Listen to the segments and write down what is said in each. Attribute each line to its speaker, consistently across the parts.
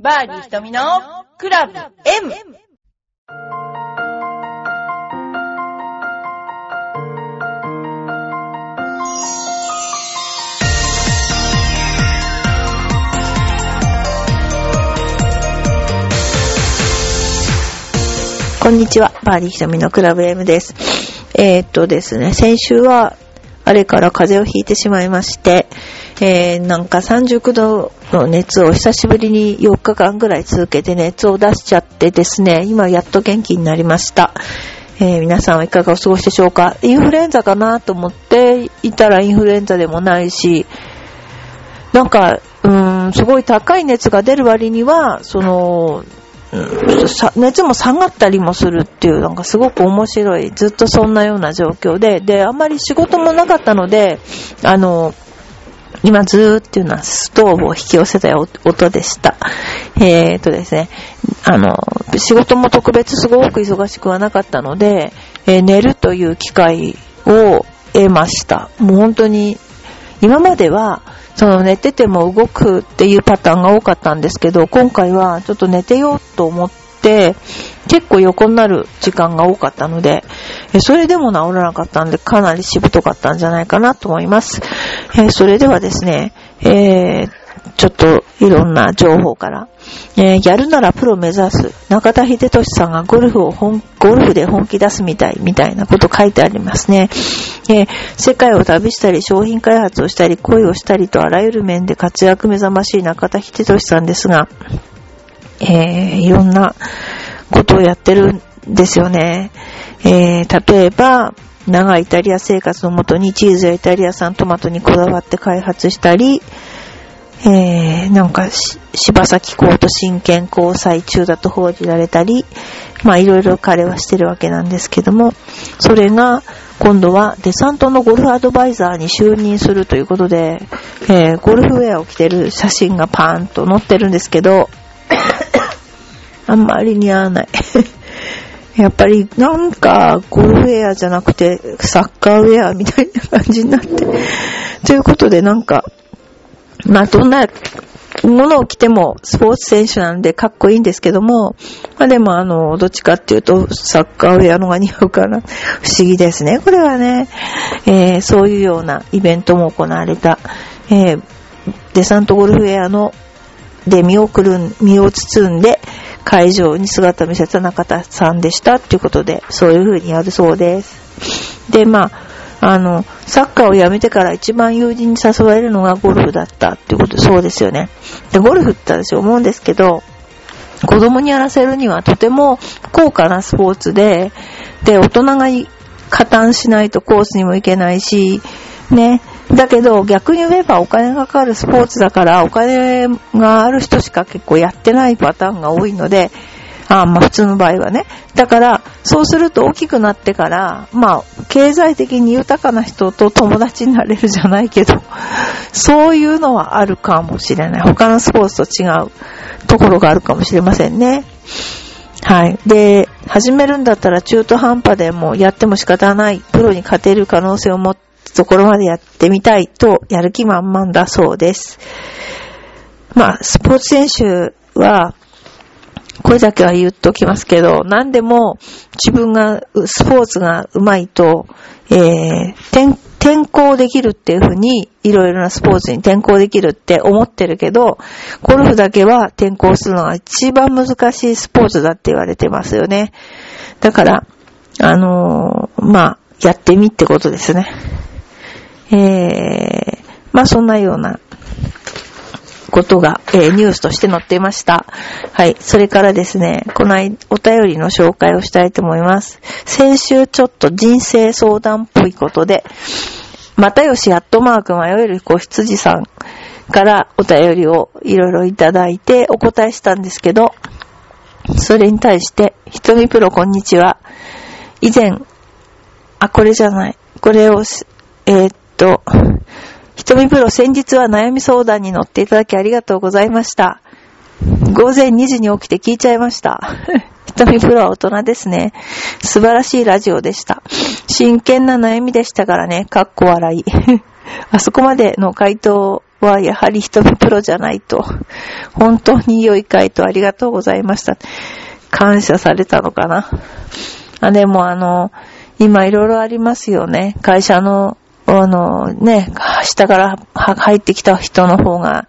Speaker 1: バーディー瞳のクラブ M!
Speaker 2: こんにちは。バーディーひとみのクラブ M です。えー、っとですね、先週は、あれから風邪をひいてしまいまして、えー、なんか39度の熱を久しぶりに4日間ぐらい続けて熱を出しちゃってですね、今やっと元気になりました。えー、皆さんはいかがお過ごしでしょうか？インフルエンザかなと思っていたらインフルエンザでもないし、なんか、うーん、すごい高い熱が出る割には、その、熱も下がったりもするっていう、なんかすごく面白い、ずっとそんなような状況で、で、あんまり仕事もなかったので、あの、今ずーっていうのはストーブを引き寄せた音でした。えーとですね、あの、仕事も特別すごく忙しくはなかったので、えー寝るという機会を得ました。もう本当に、今までは、その寝てても動くっていうパターンが多かったんですけど、今回はちょっと寝てようと思って、結構横になる時間が多かったので、それでも治らなかったんで、かなりしぶとかったんじゃないかなと思います。えそれではですね、えーちょっといろんな情報から、えーやるならプロ目指す、中田秀俊さんがゴルフを本、ゴルフで本気出すみたい、みたいなこと書いてありますね。えー世界を旅したり、商品開発をしたり、恋をしたりと、あらゆる面で活躍目覚ましい中田秀俊さんですが、えーいろんなことをやってるんですよね。えー例えば、長いイタリア生活のもとにチーズやイタリア産トマトにこだわって開発したり、えー、なんかし、柴咲コート真剣交際中だと報じられたり、まあいろいろ彼はしてるわけなんですけども、それが今度はデサントのゴルフアドバイザーに就任するということで、えーゴルフウェアを着てる写真がパーンと載ってるんですけど、あんまり似合わない。やっぱりなんかゴルフウェアじゃなくてサッカーウェアみたいな感じになって。ということでなんか、まあどんなものを着てもスポーツ選手なんでかっこいいんですけども、まあでもあの、どっちかっていうとサッカーウェアのが似合うかな。不思議ですね、これはね。えーそういうようなイベントも行われた、えーデサントゴルフウェアので身をくるん、身を包んで会場に姿を見せた中田さんでしたっていうことで、そういう風にやるそうです。で、まあ、あの、サッカーをやめてから一番友人に誘われるのがゴルフだったっていうこと、そうですよね。で、ゴルフって私思うんですけど、子供にやらせるにはとても高価なスポーツで、で、大人が加担しないとコースにも行けないし、ね。だけど逆に言えばお金がかかるスポーツだからお金がある人しか結構やってないパターンが多いので、あまあ普通の場合はね。だから、そうすると大きくなってから、まあ、経済的に豊かな人と友達になれるじゃないけど、そういうのはあるかもしれない。他のスポーツと違うところがあるかもしれませんね。はい。で、始めるんだったら中途半端でもやっても仕方ない。プロに勝てる可能性を持つところまでやってみたいと、やる気満々だそうです。まあ、スポーツ選手は、これだけは言っときますけど、何でも自分が、スポーツが上手いと、えー、転、転校できるっていうふうに、いろいろなスポーツに転校できるって思ってるけど、ゴルフだけは転校するのが一番難しいスポーツだって言われてますよね。だから、あのーまあ、やってみってことですね。えー、まあそんなようなことが、えーニュースとして載っていました。はい。それからですね、この間お便りの紹介をしたいと思います。先週ちょっと人生相談っぽいことで、またよしアットマーク迷える子羊さんからお便りをいろいろいただいてお答えしたんですけど、それに対して、ひとみプロこんにちは。以前、あ、これじゃない。これを、えーっと、ひとみプロ先日は悩み相談に乗っていただきありがとうございました。午前2時に起きて聞いちゃいました。ひとみプロは大人ですね。素晴らしいラジオでした。真剣な悩みでしたからね。かっこ笑い。あそこまでの回答はやはり瞳プロじゃないと。本当に良い回答ありがとうございました。感謝されたのかな。あ、でもあの、今いろいろありますよね。会社の、あの、ね、下から入ってきた人の方が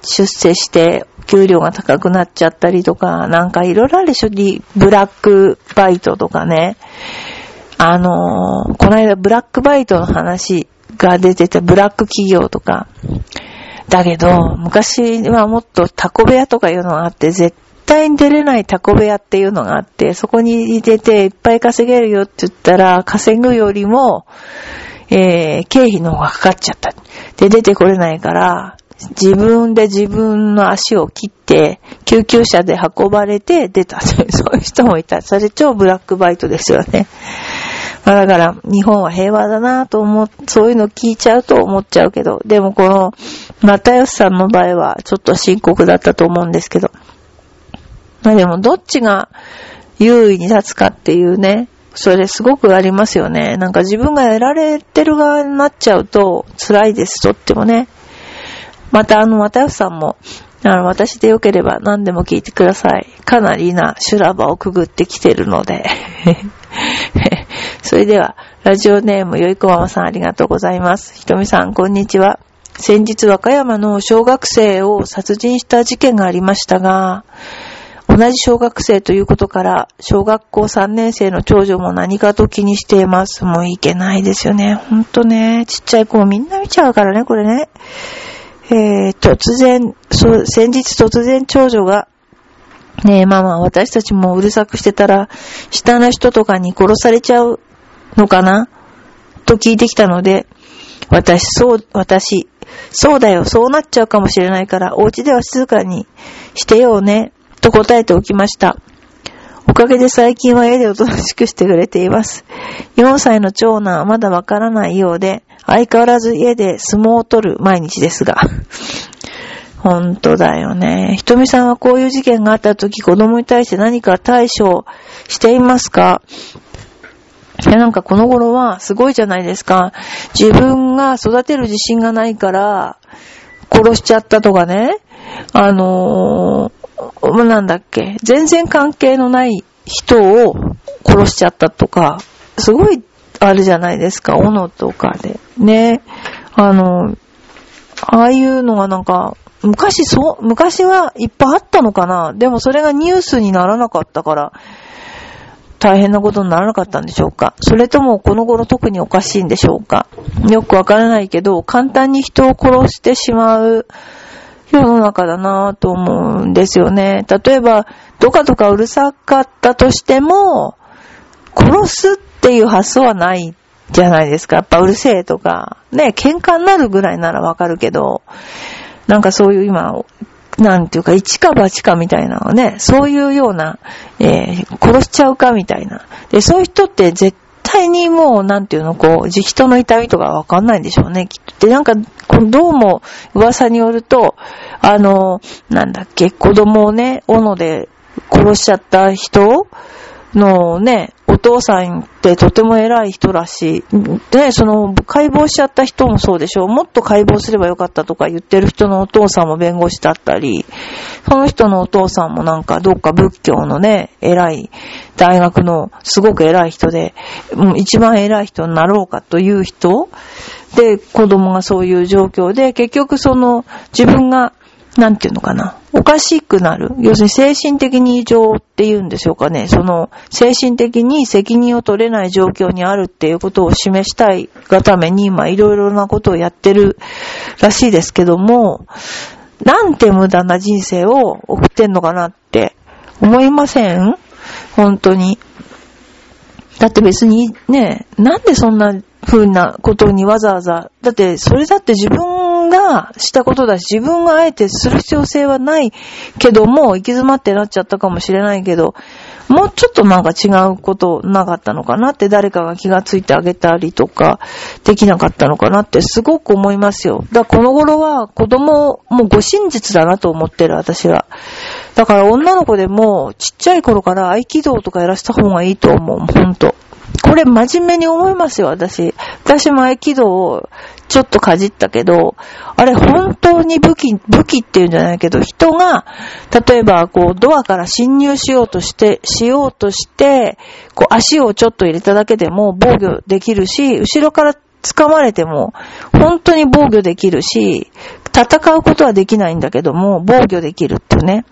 Speaker 2: 出世して給料が高くなっちゃったりとか、なんかいろいろあるでしょ？ブラックバイトとかね。あの、この間ブラックバイトの話が出てて、ブラック企業とか。だけど、昔はもっとタコ部屋とかいうのがあって、絶対に出れないタコ部屋っていうのがあって、そこに出ていっぱい稼げるよって言ったら、稼ぐよりも、えー、経費の方がかかっちゃった。で、出てこれないから、自分で自分の足を切って、救急車で運ばれて出た。そういう人もいた。それ超ブラックバイトですよね。まあだから、日本は平和だなと思う、そういうの聞いちゃうと思っちゃうけど、でもこの、又吉さんの場合はちょっと深刻だったと思うんですけど。まあでも、どっちが優位に立つかっていうね、それすごくありますよね。なんか自分がやられてる側になっちゃうと辛いです、とってもね。またあの、又吉さんも、あの、私でよければ何でも聞いてください。かなりな修羅場をくぐってきてるので。それでは、ラジオネームよいこままさんありがとうございます。ひとみさん、こんにちは。先日、和歌山の小学生を殺人した事件がありましたが、同じ小学生ということから、小学校3年生の長女も何かと気にしています。もういけないですよね。ほんとね。ちっちゃい子もみんな見ちゃうからね、これね。えー、突然、そう、先日突然長女が、ねえ、ママ、私たちもうるさくしてたら、下の人とかに殺されちゃうのかな？と聞いてきたので、私、そう、私、そうだよ、そうなっちゃうかもしれないから、お家では静かにしてようね、と答えておきました。おかげで最近は家でおとなしくしてくれています。4歳の長男はまだわからないようで、相変わらず家で相撲を取る毎日ですが。本当だよね。ひとみさんはこういう事件があった時子供に対して何か対処していますか？いや、なんかこの頃はすごいじゃないですか。自分が育てる自信がないから殺しちゃったとかね。あのー、なんだっけ？全然関係のない人を殺しちゃったとか、すごいあるじゃないですか、斧とかで。ね。あの、ああいうのがなんか、昔そう、昔はいっぱいあったのかなでもそれがニュースにならなかったから、大変なことにならなかったんでしょうかそれともこの頃特におかしいんでしょうかよくわからないけど、簡単に人を殺してしまう世の中だなぁと思うんですよね。例えば、どかどかうるさかったとしても、殺すっていう発想はないじゃないですか。やっぱうるせえとか、ね、喧嘩になるぐらいならわかるけど、なんかそういう今、なんていうか、一か八かみたいなのね、そういうような、えー、殺しちゃうかみたいな。で、そういう人って絶対にもう、なんていうの、こう、人の痛みとかわかんないんでしょうね、きっと。で、なんか、どうも噂によると、あの、なんだっけ、子供をね、斧で殺しちゃった人のね、お父さんってとても偉い人らしい。で、その、解剖しちゃった人もそうでしょう。もっと解剖すればよかったとか言ってる人のお父さんも弁護士だったり、その人のお父さんもなんかどっか仏教のね、偉い大学のすごく偉い人で、一番偉い人になろうかという人で、子供がそういう状況で、結局その自分がなんていうのかな。おかしくなる。要するに精神的に異常っていうんでしょうかね。その、精神的に責任を取れない状況にあるっていうことを示したいがために、今いろいろなことをやってるらしいですけども、なんて無駄な人生を送ってんのかなって思いません？本当に。だって別にね、なんでそんな風なことにわざわざ、だってそれだって自分がしたことだし、自分があえてする必要性はないけども、行き詰まってなっちゃったかもしれないけど、もうちょっとなんか違うことなかったのかなって誰かが気がついてあげたりとか、できなかったのかなってすごく思いますよ。だからこの頃は子供、もうご真実だなと思ってる私は。だから女の子でもちっちゃい頃から合気道とかやらせた方がいいと思う。ほんと。これ真面目に思いますよ、私。私も合気道をちょっとかじったけど、あれ本当に武器、武器っていうんじゃないけど、人が、例えばこうドアから侵入しようとして、しようとして、こう足をちょっと入れただけでも防御できるし、後ろから掴まれても、本当に防御できるし、戦うことはできないんだけども、防御できるっていうね。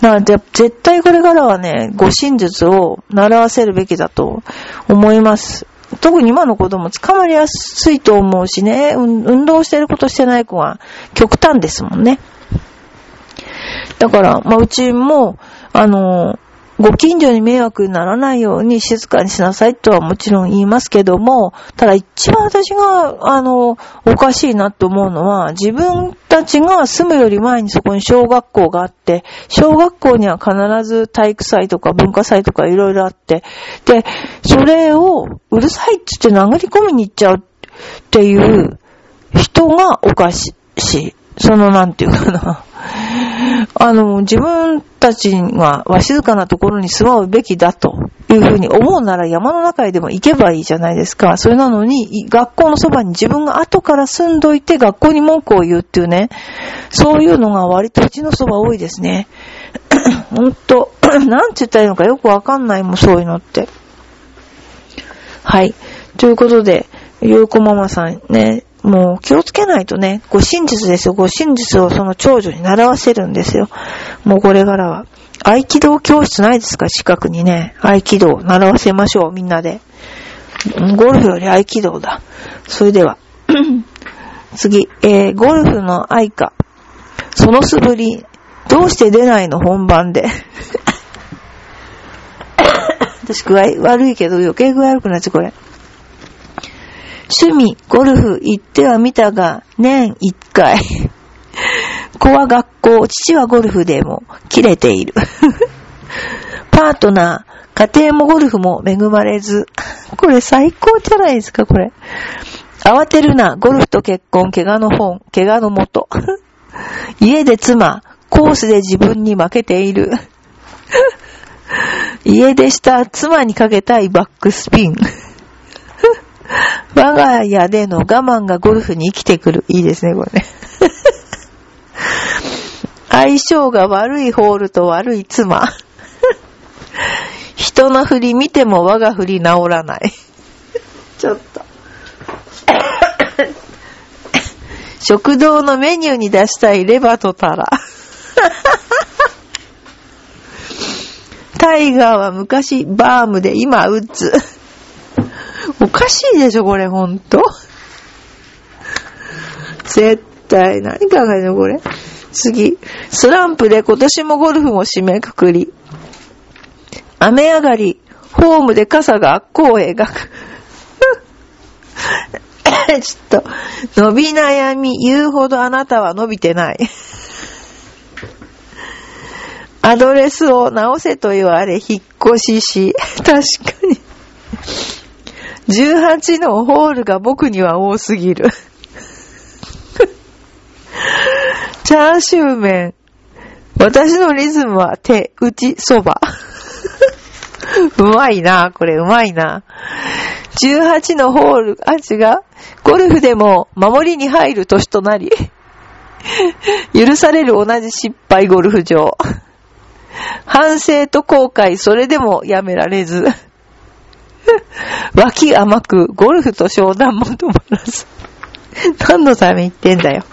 Speaker 2: だから絶対これからはね、護身術を習わせるべきだと思います。特に今の子供捕まりやすいと思うしね、運動してることしてない子は極端ですもんね。だから、まあ、うちも、あの、ご近所に迷惑にならないように静かにしなさいとはもちろん言いますけども、ただ一番私が、あの、おかしいなと思うのは、自分たちが住むより前にそこに小学校があって、小学校には必ず体育祭とか文化祭とかいろいろあって、で、それをうるさいっつって殴り込みに行っちゃうっていう人がおかしい。その、なんていうかな。あの、自分たちがわ静かなところに住まうべきだというふうに思うなら山の中へでも行けばいいじゃないですか。それなのに、学校のそばに自分が後から住んどいて学校に文句を言うっていうね、そういうのが割とうちのそば多いですね。ほんと、なんて言ったらいいのかよくわかんないもん、そういうのって。はい。ということで、ゆうこママさんね、もう気をつけないとね、ご真実ですよ。ご真実をその長女に習わせるんですよ。もうこれからは。合気道教室ないですか？近くにね。合気道習わせましょう、みんなで。ゴルフより合気道だ。それでは。次、えー、ゴルフの愛花。その素振り、どうして出ないの本番で。私具合悪いけど余計具合悪くなっちゃう、これ。趣味、ゴルフ行ってはみたが、年一回。子は学校、父はゴルフでも切れている。パートナー、家庭もゴルフも恵まれず。これ最高じゃないですか、これ。慌てるな、ゴルフと結婚、怪我の本、怪我のもと。家で妻、コースで自分に負けている。家でした妻にかけたいバックスピン。我が家での我慢がゴルフに生きてくる。いいですね、これね。相性が悪いホールと悪い妻。人の振り見ても我が振り治らない。ちょっと。食堂のメニューに出したいレバとタラ。タイガーは昔バームで今ウッズ。おかしいでしょ、これ、ほんと。絶対、何考えるの、これ。次。スランプで今年もゴルフも締めくくり。雨上がり、ホームで傘がこう描く。ちょっと、伸び悩み、言うほどあなたは伸びてない。アドレスを直せと言われ、引っ越しし、確かに。18のホールが僕には多すぎる。チャーシュー麺。私のリズムは手、打ち、そば。うまいな、これうまいな。18のホール、あ、違う。ゴルフでも守りに入る年となり、許される同じ失敗ゴルフ場。反省と後悔、それでもやめられず。脇甘く、ゴルフと商談も止まらず。何のために言ってんだよ。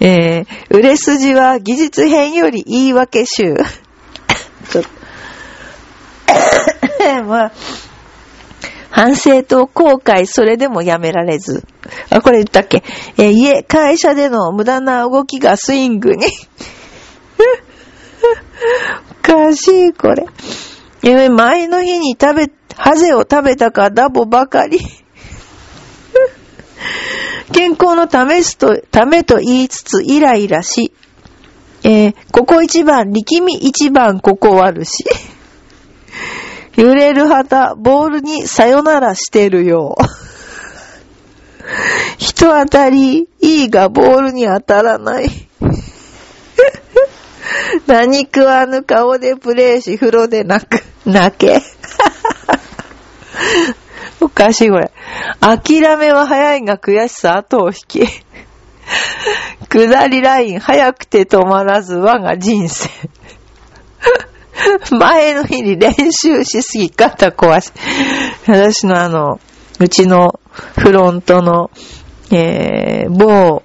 Speaker 2: えー、売れ筋は技術編より言い訳集。ちょっと。まあ、反省と後悔、それでもやめられず。あ、これ言ったっけ？えー、家、会社での無駄な動きがスイングに。おかしい、これ。え、前の日に食べハゼを食べたかダボばかり。健康の試すと、ためと言いつつイライラし、えー、ここ一番、力み一番ここ悪し。揺れる旗、ボールにさよならしてるよ。人当たり、いいがボールに当たらない。何食わぬ顔でプレイし、風呂で泣く、泣け。おかしいこれ。諦めは早いが悔しさ後を引き。下りライン早くて止まらず我が人生。前の日に練習しすぎ肩壊し。私のあの、うちのフロントの、えー、某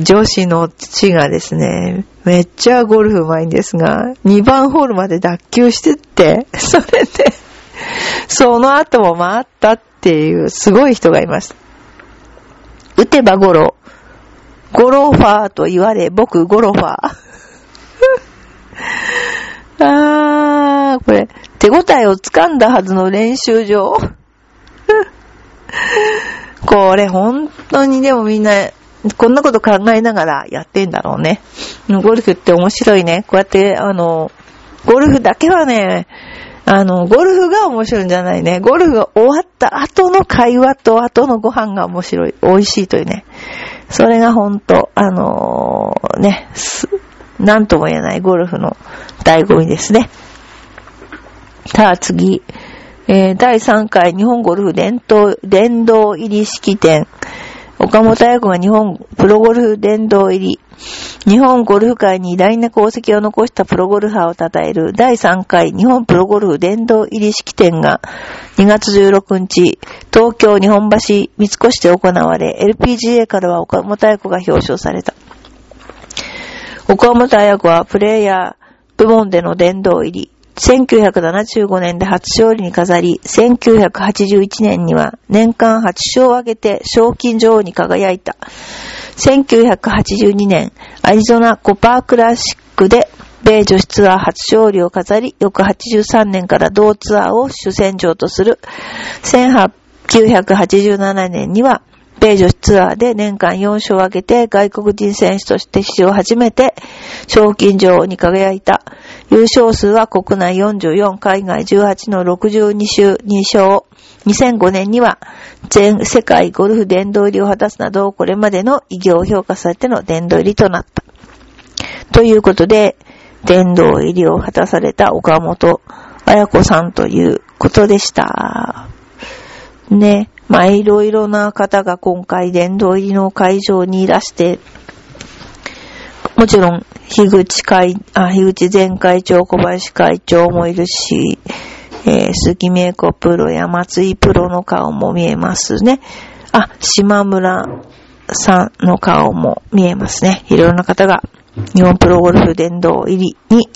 Speaker 2: 上司の父がですね、めっちゃゴルフ上手いんですが、2番ホールまで脱臼してって、それで、その後も回ったっていうすごい人がいます。打てばゴロ。ゴロファーと言われ、僕ゴロファー。あー、これ、手応えをつかんだはずの練習場。これ本当にでもみんな、こんなこと考えながらやってんだろうね。ゴルフって面白いね。こうやって、あの、ゴルフだけはね、あの、ゴルフが面白いんじゃないね。ゴルフが終わった後の会話と後のご飯が面白い。美味しいというね。それがほんと、あのー、ね、なんとも言えないゴルフの醍醐味ですね。さあ次、えー、第3回日本ゴルフ伝統、殿堂入り式典。岡本彩子が日本プロゴルフ殿堂入り。日本ゴルフ界に偉大な功績を残したプロゴルファーを称える第3回日本プロゴルフ殿堂入り式典が2月16日、東京日本橋三越で行われ、LPGA からは岡本彩子が表彰された。岡本彩子はプレイヤー部門での殿堂入り、1975年で初勝利に飾り、1981年には年間8勝を挙げて賞金女王に輝いた。1982年、アリゾナコパークラシックで米女子ツアー初勝利を飾り、翌83年から同ツアーを主戦場とする。1987年には米女子ツアーで年間4勝を挙げて外国人選手として史上初めて賞金女王に輝いた。優勝数は国内44、海外18の62週2勝。2005年には全世界ゴルフ殿堂入りを果たすなど、これまでの偉業を評価されての殿堂入りとなった。ということで、殿堂入りを果たされた岡本彩子さんということでした。ね。まあ、いろいろな方が今回殿堂入りの会場にいらして、もちろん、樋口会、あ、樋口前会長、小林会長もいるし、えー、鈴木美子プロや松井プロの顔も見えますね。あ、島村さんの顔も見えますね。いろいろな方が日本プロゴルフ殿堂入りに、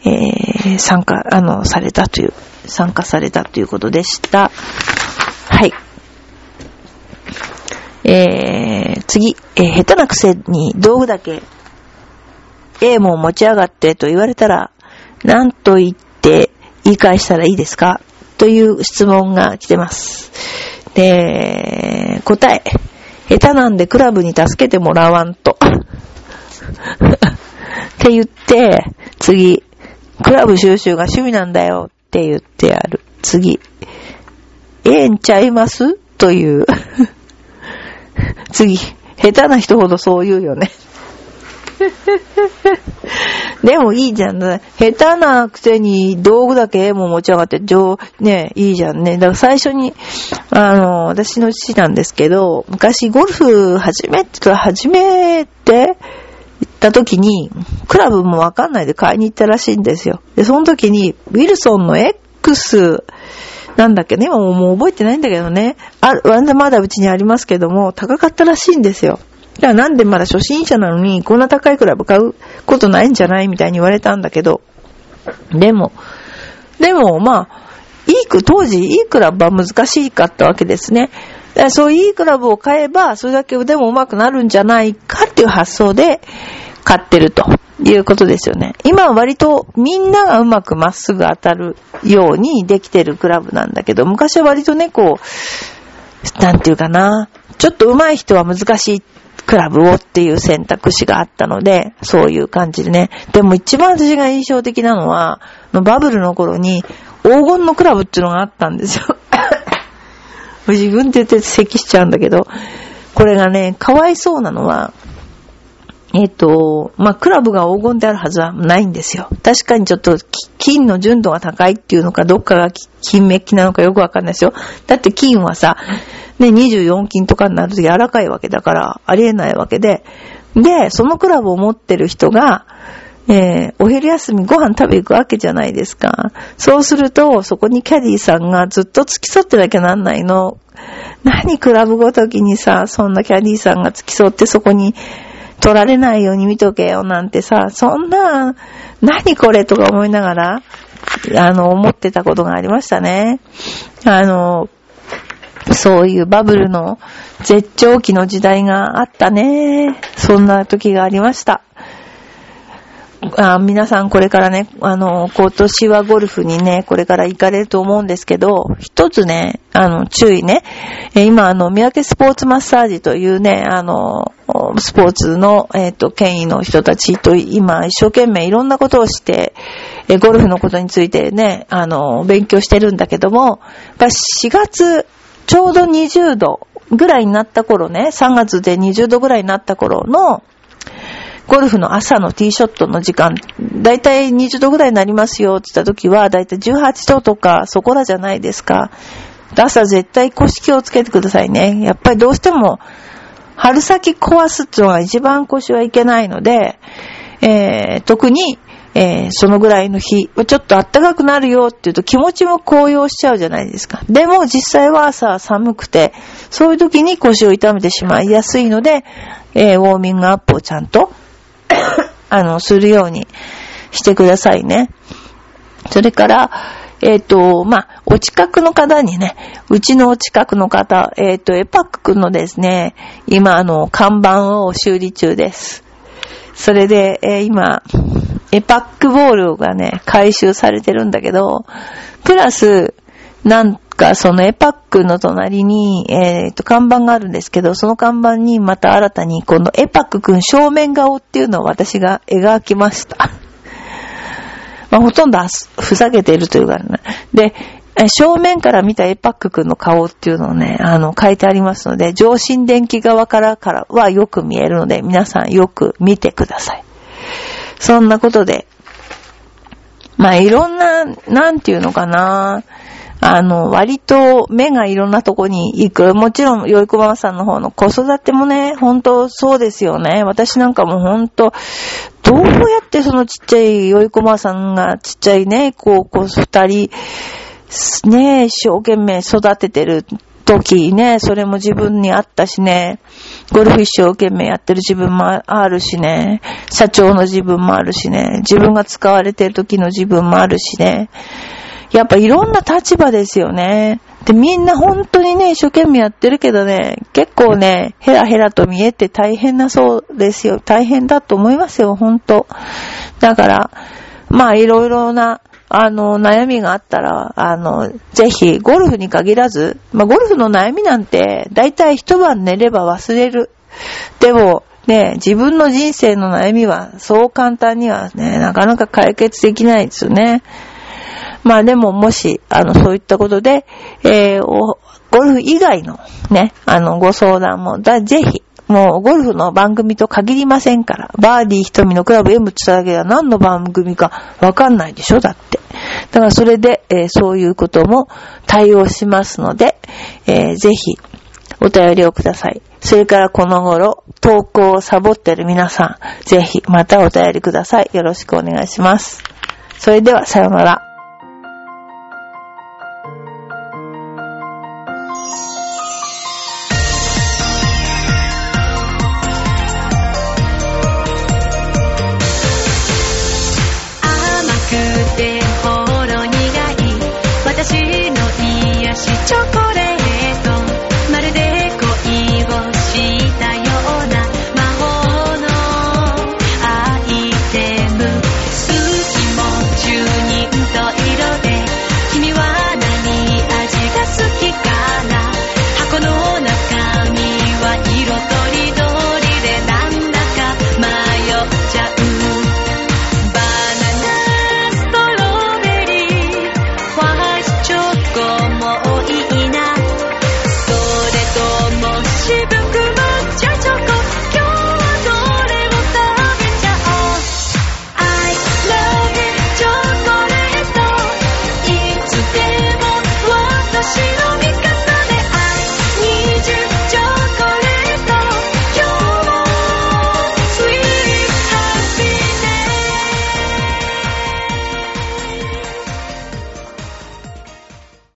Speaker 2: えー、参加、あの、されたという、参加されたということでした。えー、次、えー、下手なくせに道具だけ、A も持ち上がってと言われたら、何と言って言い返したらいいですか？という質問が来てます。で、答え。下手なんでクラブに助けてもらわんと。って言って、次、クラブ収集が趣味なんだよって言ってやる。次、ええんちゃいます？という 次、下手な人ほどそう言うよね。でもいいじゃん。下手なくせに道具だけも持ち上がって、上、ね、いいじゃんね。だから最初に、あの、私の父なんですけど、昔ゴルフ始めて、始めて、行った時に、クラブもわかんないで買いに行ったらしいんですよ。で、その時に、ウィルソンの X なんだっけね、今もう覚えてないんだけどね。あ、まだうちにありますけども、高かったらしいんですよ。だからなんでまだ初心者なのに、こんな高いクラブ買うことないんじゃないみたいに言われたんだけど。でも、でも、まあ、いいク、当時いいクラブは難しかったわけですね。そういいクラブを買えば、それだけ腕も上手くなるんじゃないかっていう発想で買ってると。いうことですよね。今は割とみんながうまくまっすぐ当たるようにできてるクラブなんだけど、昔は割とね、こう、なんていうかな、ちょっと上手い人は難しいクラブをっていう選択肢があったので、そういう感じでね。でも一番私が印象的なのは、バブルの頃に黄金のクラブっていうのがあったんですよ。自分で言って咳しちゃうんだけど、これがね、かわいそうなのは、えっ、と、まあ、クラブが黄金であるはずはないんですよ。確かにちょっと金の純度が高いっていうのか、どっかが金メッキなのかよくわかんないですよ。だって金はさ、ね、24金とかになると柔らかいわけだから、ありえないわけで、で、そのクラブを持ってる人が、えー、お昼休みご飯食べ行くわけじゃないですか。そうすると、そこにキャディーさんがずっと付き添ってなきゃなんないの。何クラブごときにさ、そんなキャディーさんが付き添ってそこに取られないように見とけよなんてさ、そんな、何これとか思いながら、あの、思ってたことがありましたね。あの、そういうバブルの絶頂期の時代があったね。そんな時がありました。あ皆さんこれからね、あの、今年はゴルフにね、これから行かれると思うんですけど、一つね、あの、注意ね。え今、あの、三宅スポーツマッサージというね、あの、スポーツの、えっ、ー、と、権威の人たちと今、一生懸命いろんなことをして、えゴルフのことについてね、あの、勉強してるんだけども、やっ4月、ちょうど20度ぐらいになった頃ね、3月で20度ぐらいになった頃の、ゴルフの朝のティーショットの時間、だいたい20度ぐらいになりますよって言った時は、だいたい18度とかそこらじゃないですか。朝絶対腰気をつけてくださいね。やっぱりどうしても、春先壊すっていうのが一番腰はいけないので、えー、特に、えー、そのぐらいの日、ちょっと暖かくなるよって言うと気持ちも高揚しちゃうじゃないですか。でも実際は朝寒くて、そういう時に腰を痛めてしまいやすいので、えー、ウォーミングアップをちゃんと あの、するようにしてくださいね。それから、えっ、ー、と、まあ、お近くの方にね、うちのお近くの方、えっ、ー、と、エパックのですね、今、あの、看板を修理中です。それで、えー、今、エパックボールがね、回収されてるんだけど、プラス、なんか、そのエパックの隣に、えっ、と、看板があるんですけど、その看板にまた新たに、このエパックくん正面顔っていうのを私が描きました。まあ、ほとんどふざけてるというかね。で、正面から見たエパックくんの顔っていうのをね、あの、書いてありますので、上心電気側からからはよく見えるので、皆さんよく見てください。そんなことで、まあ、いろんな、なんていうのかな、あの、割と目がいろんなとこに行く。もちろん、よいこママさんの方の子育てもね、ほんとそうですよね。私なんかもほんと、どうやってそのちっちゃいよいこマさんがちっちゃいね、こう、こう、二人、ね、一生懸命育ててる時ね、それも自分にあったしね、ゴルフ一生懸命やってる自分もあるしね、社長の自分もあるしね、自分が使われてる時の自分もあるしね、やっぱいろんな立場ですよね。で、みんな本当にね、一生懸命やってるけどね、結構ね、ヘラヘラと見えて大変なそうですよ。大変だと思いますよ、本当だから、まあいろいろな、あの、悩みがあったら、あの、ぜひ、ゴルフに限らず、まあゴルフの悩みなんて、だいたい一晩寝れば忘れる。でも、ね、自分の人生の悩みは、そう簡単にはね、なかなか解決できないですよね。まあでももし、あの、そういったことで、えー、ゴルフ以外のね、あの、ご相談も、だ、ぜひ、もうゴルフの番組と限りませんから、バーディー瞳のクラブ M って言っただけでは何の番組かわかんないでしょだって。だからそれで、えー、そういうことも対応しますので、えー、ぜひ、お便りをください。それからこの頃、投稿をサボってる皆さん、ぜひまたお便りください。よろしくお願いします。それでは、さようなら。菓子チョコレート